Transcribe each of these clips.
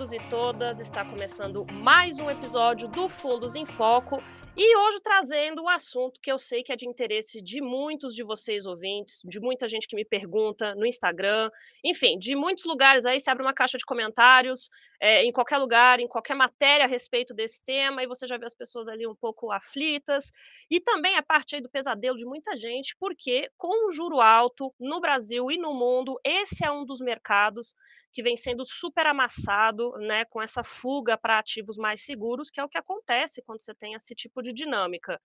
todos e todas. Está começando mais um episódio do Fundos em Foco. E hoje trazendo um assunto que eu sei que é de interesse de muitos de vocês ouvintes, de muita gente que me pergunta no Instagram, enfim, de muitos lugares aí, se abre uma caixa de comentários, é, em qualquer lugar, em qualquer matéria a respeito desse tema, e você já vê as pessoas ali um pouco aflitas, e também a parte aí do pesadelo de muita gente, porque com o juro alto no Brasil e no mundo, esse é um dos mercados que vem sendo super amassado, né, com essa fuga para ativos mais seguros, que é o que acontece quando você tem esse tipo de dinâmica.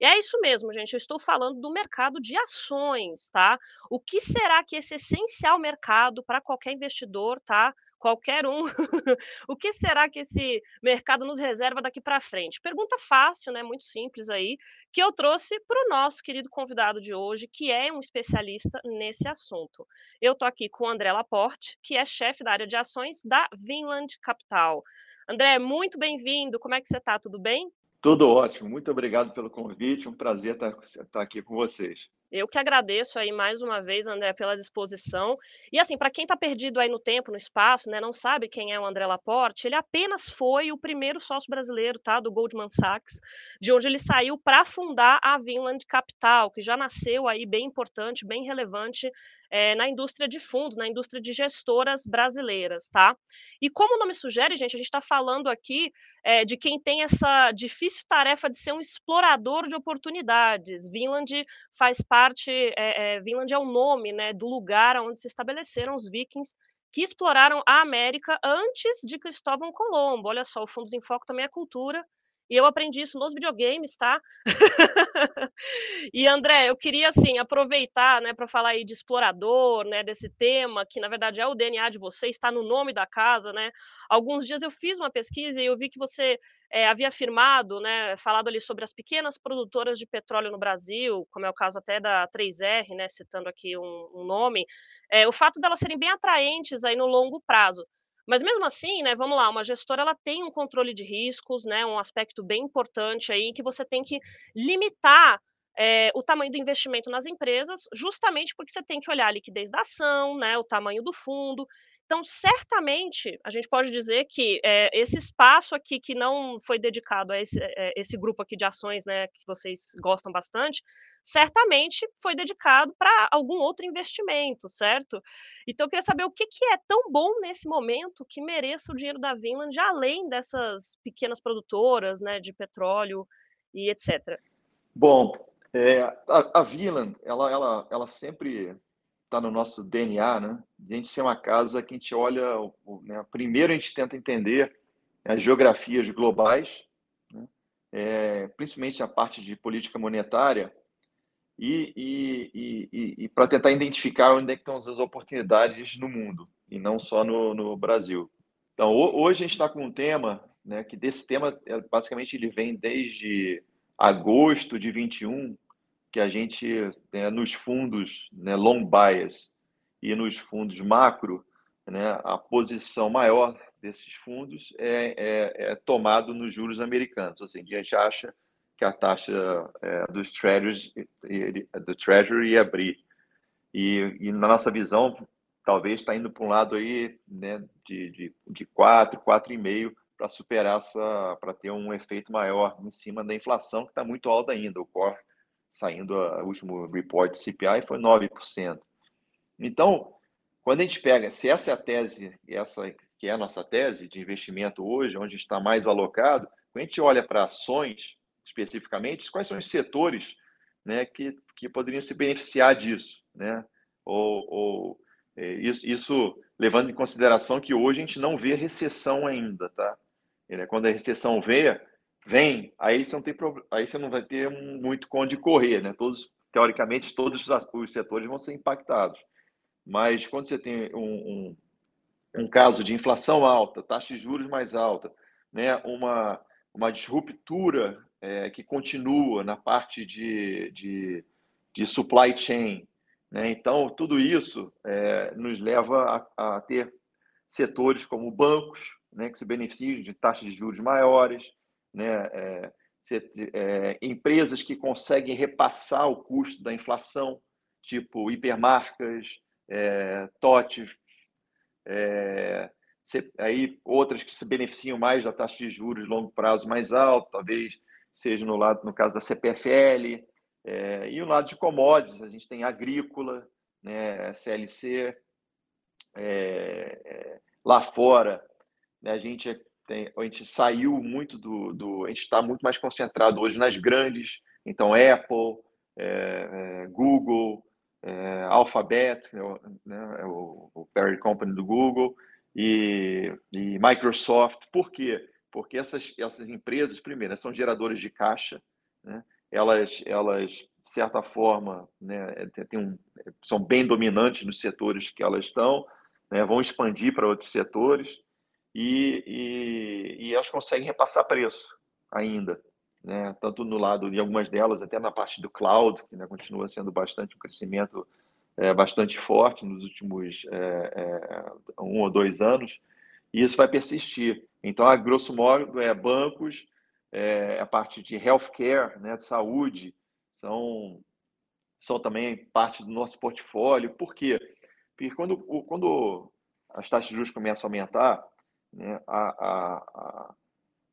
E é isso mesmo, gente. Eu estou falando do mercado de ações, tá? O que será que esse essencial mercado para qualquer investidor, tá? Qualquer um. o que será que esse mercado nos reserva daqui para frente? Pergunta fácil, né? Muito simples aí, que eu trouxe para o nosso querido convidado de hoje, que é um especialista nesse assunto. Eu estou aqui com o André Laporte, que é chefe da área de ações da Vinland Capital. André, muito bem-vindo. Como é que você está? Tudo bem? Tudo ótimo, muito obrigado pelo convite, um prazer estar, estar aqui com vocês. Eu que agradeço aí mais uma vez, André, pela disposição. E assim, para quem está perdido aí no tempo, no espaço, né, não sabe quem é o André Laporte, ele apenas foi o primeiro sócio brasileiro, tá, do Goldman Sachs, de onde ele saiu para fundar a Vinland Capital, que já nasceu aí bem importante, bem relevante é, na indústria de fundos, na indústria de gestoras brasileiras, tá? E como o nome sugere, gente, a gente está falando aqui é, de quem tem essa difícil tarefa de ser um explorador de oportunidades. Vinland faz parte, é, é, Vinland é o nome, né, do lugar onde se estabeleceram os vikings que exploraram a América antes de Cristóvão Colombo. Olha só, o Fundos em Foco também é cultura e eu aprendi isso nos videogames, tá? e André, eu queria assim aproveitar, né, para falar aí de explorador, né, desse tema que na verdade é o DNA de você, está no nome da casa, né? Alguns dias eu fiz uma pesquisa e eu vi que você é, havia afirmado, né, falado ali sobre as pequenas produtoras de petróleo no Brasil, como é o caso até da 3R, né, citando aqui um, um nome, é, o fato delas serem bem atraentes aí no longo prazo. Mas mesmo assim, né, vamos lá, uma gestora ela tem um controle de riscos, né, um aspecto bem importante aí que você tem que limitar é, o tamanho do investimento nas empresas, justamente porque você tem que olhar a liquidez da ação, né, o tamanho do fundo, então, certamente, a gente pode dizer que é, esse espaço aqui que não foi dedicado a esse, é, esse, grupo aqui de ações, né, que vocês gostam bastante, certamente foi dedicado para algum outro investimento, certo? Então, eu queria saber o que, que é tão bom nesse momento que mereça o dinheiro da Vinland, além dessas pequenas produtoras, né, de petróleo e etc. Bom, é, a, a Vinland, ela, ela, ela sempre está no nosso DNA, né? A gente ser uma casa que a gente olha, né? primeiro a gente tenta entender as geografias globais, né? é, principalmente a parte de política monetária, e, e, e, e para tentar identificar onde é estão as oportunidades no mundo, e não só no, no Brasil. Então, hoje a gente está com um tema, né, que desse tema, é, basicamente, ele vem desde agosto de 21, que a gente, né, nos fundos né, long bias e nos fundos macro, né, a posição maior desses fundos é, é, é tomado nos juros americanos. Ou seja, a gente acha que a taxa é, dos treasuries, do treasury ia abrir. E, e, na nossa visão, talvez está indo para um lado aí né, de, de, de 4, 4,5 para superar essa, para ter um efeito maior em cima da inflação, que está muito alta ainda. O core saindo o último report CPI foi 9%. Então, quando a gente pega, se essa é a tese, essa que é a nossa tese de investimento hoje, onde está mais alocado, quando a gente olha para ações especificamente, quais são os setores né, que, que poderiam se beneficiar disso, né? Ou, ou é, isso, isso, levando em consideração que hoje a gente não vê recessão ainda, tá? Quando a recessão veio, vem, aí você não tem aí você não vai ter muito onde correr, né? Todos teoricamente todos os setores vão ser impactados, mas quando você tem um, um, um caso de inflação alta, taxa de juros mais alta, né? Uma uma disruptura é, que continua na parte de, de, de supply chain, né? Então tudo isso é, nos leva a, a ter setores como bancos, né? Que se beneficiam de taxas de juros maiores né? É, é, empresas que conseguem repassar o custo da inflação, tipo hipermarcas, é, TOT, é, aí outras que se beneficiam mais da taxa de juros longo prazo mais alto, talvez seja no lado, no caso da CPFL, é, e o lado de commodities, a gente tem agrícola, né, CLC, é, é, lá fora, né, a gente tem, a gente saiu muito do, do a gente está muito mais concentrado hoje nas grandes, então Apple, é, é, Google, é, Alphabet, né, é o, o parent company do Google, e, e Microsoft. Por quê? Porque essas, essas empresas, primeiro, são geradoras de caixa, né? elas, elas, de certa forma, né, tem um, são bem dominantes nos setores que elas estão, né, vão expandir para outros setores e, e, e, elas conseguem repassar preço ainda, né, tanto no lado de algumas delas, até na parte do cloud, que né, continua sendo bastante um crescimento é, bastante forte nos últimos é, é, um ou dois anos, e isso vai persistir. Então, a grosso modo, é bancos, é, a parte de healthcare, né, de saúde, são, são também parte do nosso portfólio. Por quê? Porque quando, quando as taxas de juros começam a aumentar, né, a, a, a,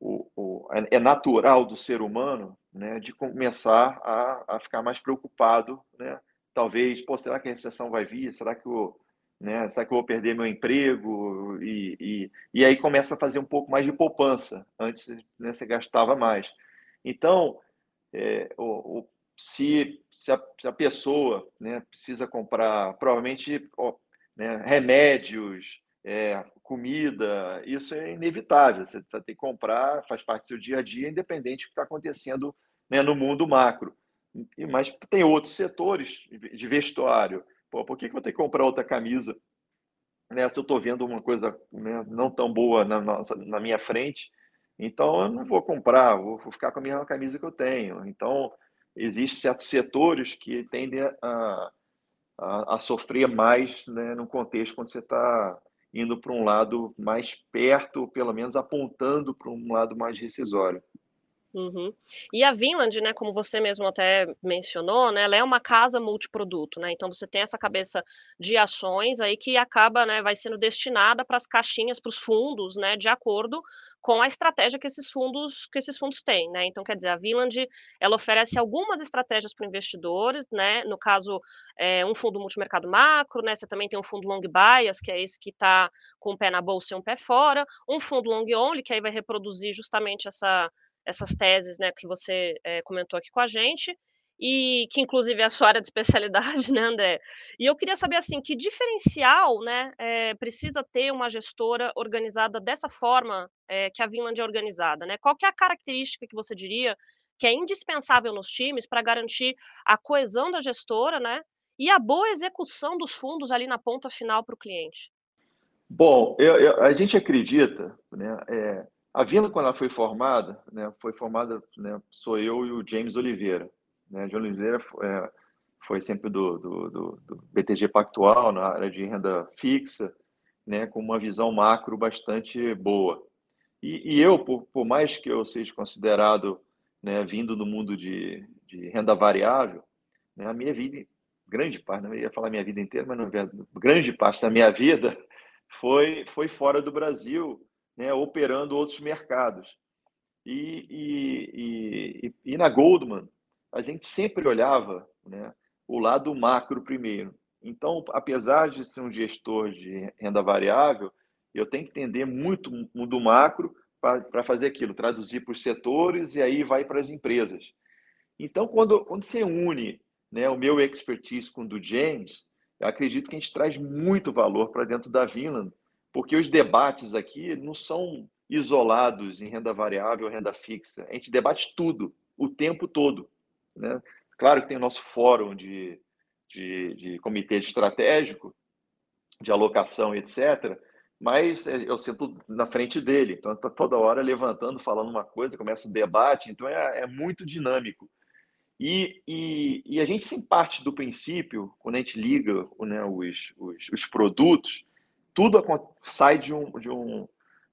o, o, é natural do ser humano né, de começar a, a ficar mais preocupado né, talvez, pô, será que a recessão vai vir? Será que eu, né, será que eu vou perder meu emprego? E, e, e aí começa a fazer um pouco mais de poupança. Antes né, você gastava mais. Então, é, o, o, se, se, a, se a pessoa né, precisa comprar, provavelmente, ó, né, remédios, é, comida, isso é inevitável. Você ter que comprar, faz parte do seu dia a dia, independente do que está acontecendo né, no mundo macro. Mas tem outros setores de vestuário. Pô, por que, que vou ter que comprar outra camisa? Né, se eu estou vendo uma coisa né, não tão boa na, nossa, na minha frente, então eu não vou comprar, vou, ficar com a mesma camisa que eu tenho. Então, existem certos setores que tendem a, a, a sofrer mais né, no contexto quando você está indo para um lado mais perto, pelo menos apontando para um lado mais rescisório. Uhum. E a Vinland, né, como você mesmo até mencionou, né, ela é uma casa multiproduto, né, então você tem essa cabeça de ações aí que acaba, né, vai sendo destinada para as caixinhas, para os fundos, né, de acordo com a estratégia que esses fundos que esses fundos têm, né, então quer dizer, a Vinland, ela oferece algumas estratégias para investidores, né, no caso, é, um fundo multimercado macro, né, você também tem um fundo long bias, que é esse que está com um pé na bolsa e um pé fora, um fundo long only, que aí vai reproduzir justamente essa essas teses, né, que você é, comentou aqui com a gente, e que inclusive é a sua área de especialidade, né, André? E eu queria saber, assim, que diferencial, né, é, precisa ter uma gestora organizada dessa forma é, que a Vinland é organizada, né? Qual é a característica que você diria que é indispensável nos times para garantir a coesão da gestora, né, e a boa execução dos fundos ali na ponta final para o cliente? Bom, eu, eu, a gente acredita, né, é, a Vila, quando ela foi formada, né, foi formada, né, sou eu e o James Oliveira. Né? James Oliveira foi, é, foi sempre do, do, do, do, BTG Pactual, na área de renda fixa, né, com uma visão macro bastante boa. E, e eu, por, por, mais que eu seja considerado né, vindo do mundo de, de renda variável, né, a minha vida, grande parte, não ia falar minha vida inteira, mas não, grande parte da minha vida foi, foi fora do Brasil, né, operando outros mercados. E, e, e, e, na Goldman, a gente sempre olhava né, o lado macro primeiro. Então, apesar de ser um gestor de renda variável, eu tenho que entender muito do macro para fazer aquilo, traduzir para os setores e aí vai para as empresas. Então, quando, quando você une né, o meu expertise com o do James, eu acredito que a gente traz muito valor para dentro da Vinland, porque os debates aqui não são isolados em renda variável renda fixa. A gente debate tudo, o tempo todo. Né? Claro que tem o nosso fórum de, de, de comitê estratégico, de alocação, etc., mas é, eu sinto na frente dele, então está toda hora levantando, falando uma coisa, começa o debate, então é, é muito dinâmico. E, e, e, a gente sempre parte do princípio, quando a gente liga né, os, os, os produtos, tudo sai de, um, de, um,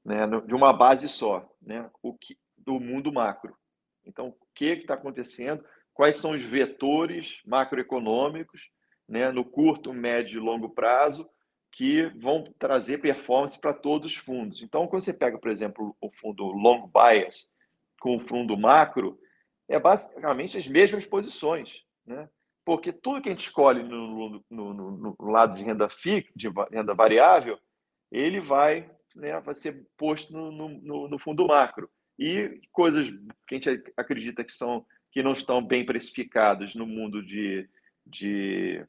né, de uma base só, né, o que, do mundo macro. Então, o que está acontecendo? Quais são os vetores macroeconômicos né, no curto, médio e longo prazo que vão trazer performance para todos os fundos. Então, quando você pega, por exemplo, o fundo long bias com o fundo macro, é basicamente as mesmas posições, né? Porque tudo que a gente escolhe no, no, no, no lado de renda fixa, de renda variável, ele vai, né, vai ser posto no, no fundo macro. E coisas que a gente acredita que são que não estão bem precificadas no mundo de, de,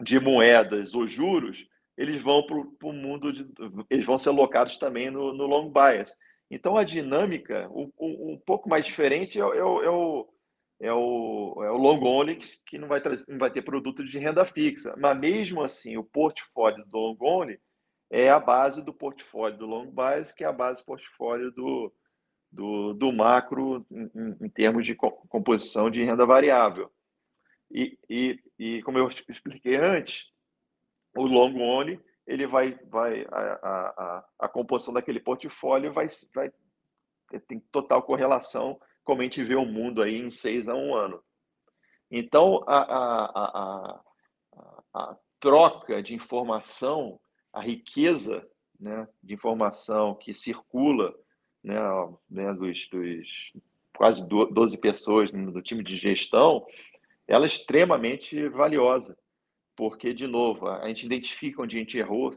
de moedas ou juros, eles vão para o mundo de, eles vão ser alocados também no, no long bias. Então a dinâmica um, um, um pouco mais diferente é, é, é, o, é, o, é o long only que não vai, trazer, não vai ter produto de renda fixa. Mas mesmo assim, o portfólio do long only é a base do portfólio do long bias, que é a base do portfólio do, do, do macro em, em, termos de composição de renda variável. E, e, e como eu expliquei antes, o long only ele vai, vai a, a, a, composição daquele portfólio vai, vai tem total correlação como a gente vê o mundo aí em seis a um ano. Então, a, a, a, a troca de informação, a riqueza né, de informação que circula né, né, dos, dos quase 12 pessoas do time de gestão, ela é extremamente valiosa porque, de novo, a gente identifica onde a gente errou,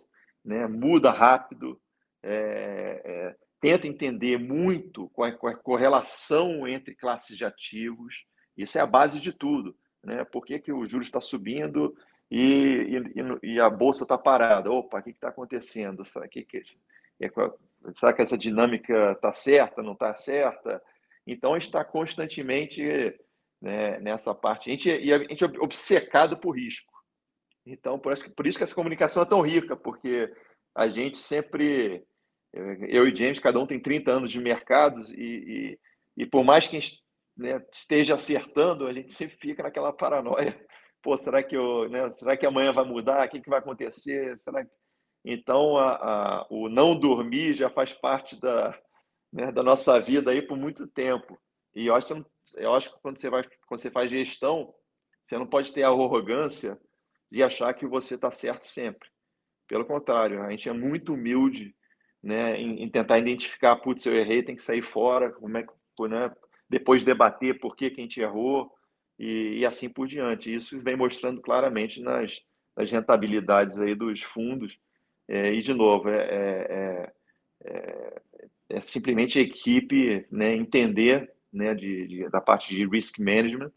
né? muda rápido, é, é, tenta entender muito qual é, é, a correlação entre classes de ativos, isso é a base de tudo. Né? Por que, que o juros está subindo e, e, e, a bolsa está parada? Opa, o que está acontecendo? Que, que, é, será que essa dinâmica está certa, não está certa? Então, a gente está constantemente né, nessa parte. A gente, e a gente é obcecado por risco. Então, por isso, por isso que essa comunicação é tão rica, porque a gente sempre, eu e James, cada um tem 30 anos de mercados e, e, e por mais que a gente né, esteja acertando, a gente sempre fica naquela paranoia. Pô, será que, eu, né, será que amanhã vai mudar? O que, que vai acontecer? Será que... Então, a, a, o não dormir já faz parte da, né, da nossa vida aí por muito tempo. E eu acho, eu acho que quando você, vai, quando você faz gestão, você não pode ter a arrogância de achar que você está certo sempre. Pelo contrário, a gente é muito humilde né, em, em, tentar identificar, putz, eu errei, tem que sair fora, como é que, né, depois debater por que, que a gente errou e, e, assim por diante. Isso vem mostrando claramente nas, nas rentabilidades aí dos fundos. É, e, de novo, é, é, é, é simplesmente a equipe né, entender né, de, de, da parte de risk management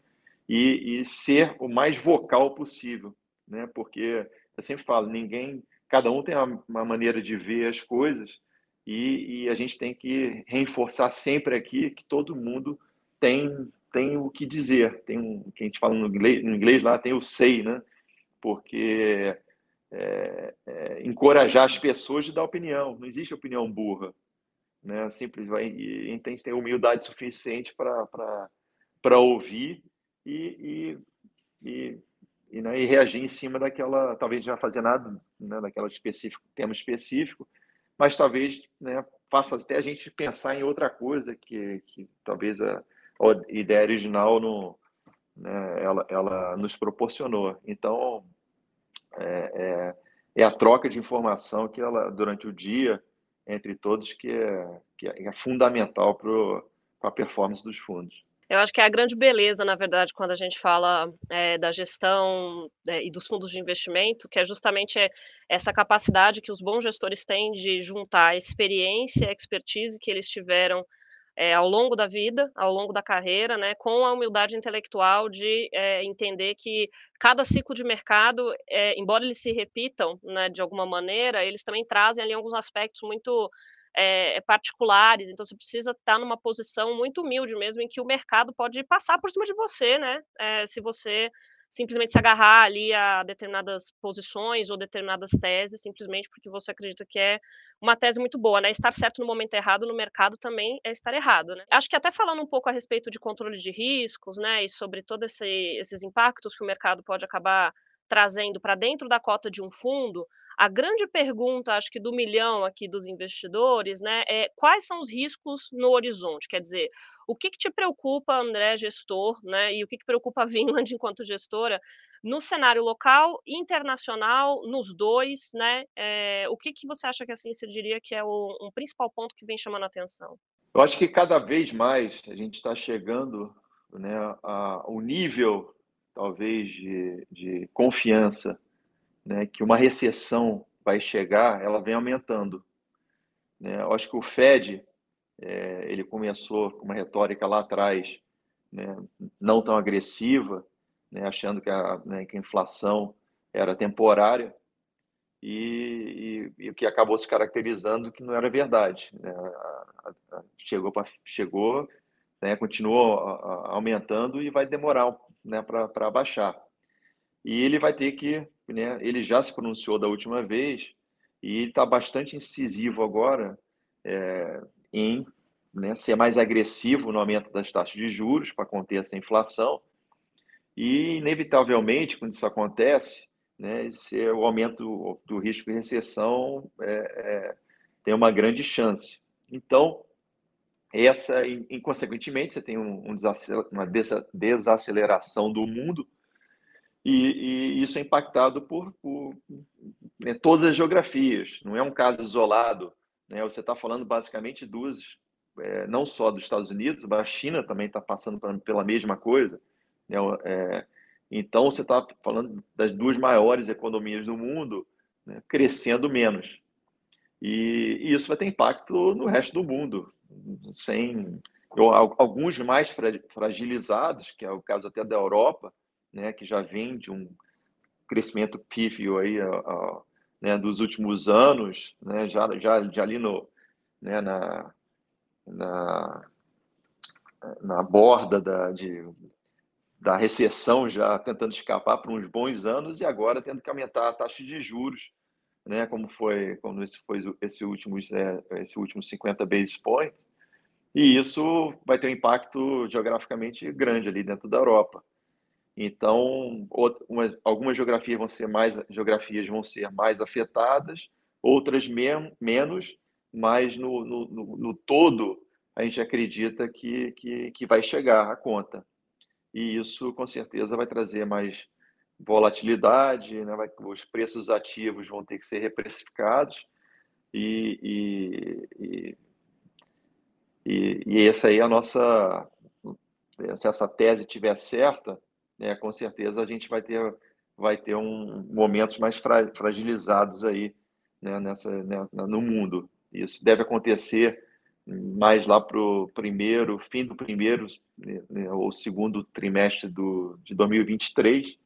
e, e ser o mais vocal possível né? Porque eu sempre falo, ninguém, cada um tem uma, uma maneira de ver as coisas e, e, a gente tem que reforçar sempre aqui que todo mundo tem tem o que dizer, tem um que a gente fala no inglês, no inglês lá tem o say, né? Porque é, é, encorajar as pessoas de dar opinião, não existe opinião burra, né? Simples vai, e a gente tem humildade suficiente para ouvir e, e, e e, né, e reagir em cima daquela, talvez já fazer nada, né, daquela específico, tema específico, mas talvez né, faça até a gente pensar em outra coisa que, que talvez a, a ideia original não, né, ela, ela nos proporcionou. Então, é, é, é, a troca de informação que ela, durante o dia, entre todos, que é, que é fundamental para a performance dos fundos. Eu acho que é a grande beleza, na verdade, quando a gente fala é, da gestão é, e dos fundos de investimento, que é justamente essa capacidade que os bons gestores têm de juntar a experiência, a expertise que eles tiveram é, ao longo da vida, ao longo da carreira, né, com a humildade intelectual de entender que cada ciclo de mercado, embora eles se repitam né, de alguma maneira, eles também trazem ali alguns aspectos muito é, particulares, então você precisa estar numa posição muito humilde mesmo, em que o mercado pode passar por cima de você, né? É, se você simplesmente se agarrar ali a determinadas posições ou determinadas teses, simplesmente porque você acredita que é uma tese muito boa, né? Estar certo no momento errado no mercado também é estar errado, né? Acho que até falando um pouco a respeito de controle de riscos, né, e sobre todos esse, esses impactos que o mercado pode acabar trazendo para dentro da cota de um fundo, A grande pergunta, acho que do milhão aqui dos investidores, né, é quais são os riscos no horizonte? Quer dizer, o que, que te preocupa, André, gestor, né, e o que, que preocupa a Vinland enquanto gestora, no cenário local, internacional, nos dois, né? É, o que, que você acha que assim você diria que é o um principal ponto que vem chamando a atenção? Eu acho que cada vez mais a gente está chegando né, a, o nível, talvez, de, de confiança né, que uma recessão vai chegar, ela vem aumentando. Né? Eu acho que o Fed, é, ele começou com uma retórica lá atrás, né, não tão agressiva, né, achando que a, né, que a inflação era temporária, e, e, e, o que acabou se caracterizando que não era verdade. Né? A, a, chegou, pra, chegou né, continuou aumentando e vai demorar né, para baixar. E ele vai ter que, né, ele já se pronunciou da última vez e está bastante incisivo agora é, em né, ser mais agressivo no aumento das taxas de juros para conter essa inflação. E, inevitavelmente, quando isso acontece, né, esse, é o aumento do risco de recessão é, é, tem uma grande chance. Então, essa, inconsequentemente, você tem um, um uma desaceleração do mundo e, e, isso é impactado por, por né, todas as geografias. Não é um caso isolado. Né? Você está falando basicamente dos, é, não só dos Estados Unidos, mas a China também está passando pela mesma coisa. Né? É, então, você está falando das duas maiores economias do mundo né, crescendo menos. E, e, isso vai ter impacto no resto do mundo, sem alguns mais fragilizados, que é o caso até da Europa, né, que já vem de um crescimento pífio aí, né, dos últimos anos, né, já, já, já ali no, né, na, na, na borda da, de, da recessão, já tentando escapar por uns bons anos e agora tendo que aumentar a taxa de juros, né, como foi como esse foi esse último é, esse último 50 basis points, e isso vai ter um impacto geograficamente grande ali dentro da Europa. Então, algumas geografias vão ser mais geografias vão ser mais afetadas, outras menos, mas no, no, no, todo a gente acredita que, que, que vai chegar a conta. E isso com certeza vai trazer mais volatilidade, né? vai, os preços ativos vão ter que ser reprecificados e, e, e, e, e essa aí é a nossa se essa tese tiver certa, né, com certeza a gente vai ter, vai ter um, momentos mais fra, fragilizados aí né, nessa, né, no mundo. Isso deve acontecer mais lá para o primeiro, fim do primeiro né, ou segundo trimestre do, de 2023,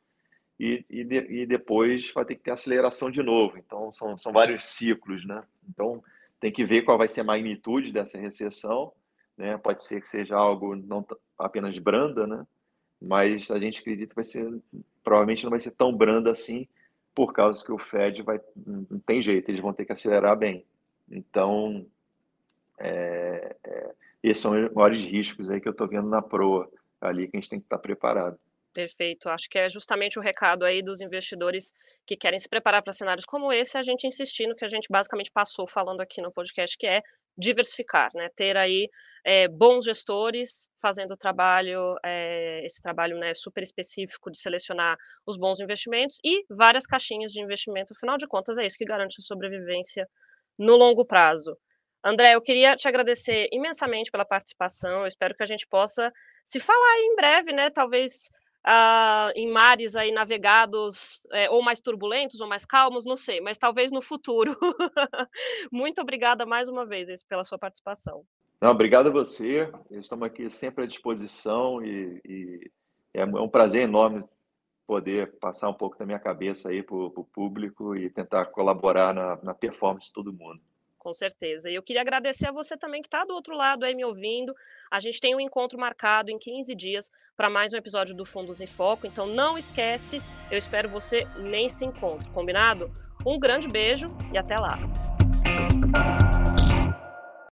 e, e, de, e, depois vai ter que ter aceleração de novo. Então, são, são vários ciclos, né? Então, tem que ver qual vai ser a magnitude dessa recessão, né? Pode ser que seja algo não apenas branda, né? Mas a gente acredita que vai ser, provavelmente não vai ser tão branda assim, por causa que o Fed vai, não tem jeito, eles vão ter que acelerar bem. Então, é, é, esses são os maiores riscos aí que eu estou vendo na proa, ali que a gente tem que estar preparado. Perfeito. Acho que é justamente o recado aí dos investidores que querem se preparar para cenários como esse, a gente insistir no que a gente basicamente passou falando aqui no podcast, que é diversificar, né? Ter aí é, bons gestores fazendo o trabalho, é, esse trabalho né, super específico de selecionar os bons investimentos e várias caixinhas de investimento. Afinal de contas, é isso que garante a sobrevivência no longo prazo. André, eu queria te agradecer imensamente pela participação. Eu espero que a gente possa se falar em breve, né? Talvez uh, em mares aí navegados é, ou mais turbulentos ou mais calmos, não sei, mas talvez no futuro. Muito obrigada mais uma vez pela sua participação. Não, obrigado a você. Estamos aqui sempre à disposição e, e é um prazer enorme poder passar um pouco da minha cabeça aí para o público e tentar colaborar na, na performance de todo mundo. Com certeza. E eu queria agradecer a você também que está do outro lado aí me ouvindo. A gente tem um encontro marcado em 15 dias para mais um episódio do Fundos em Foco. Então não esquece, eu espero você nesse encontro, combinado? Um grande beijo e até lá.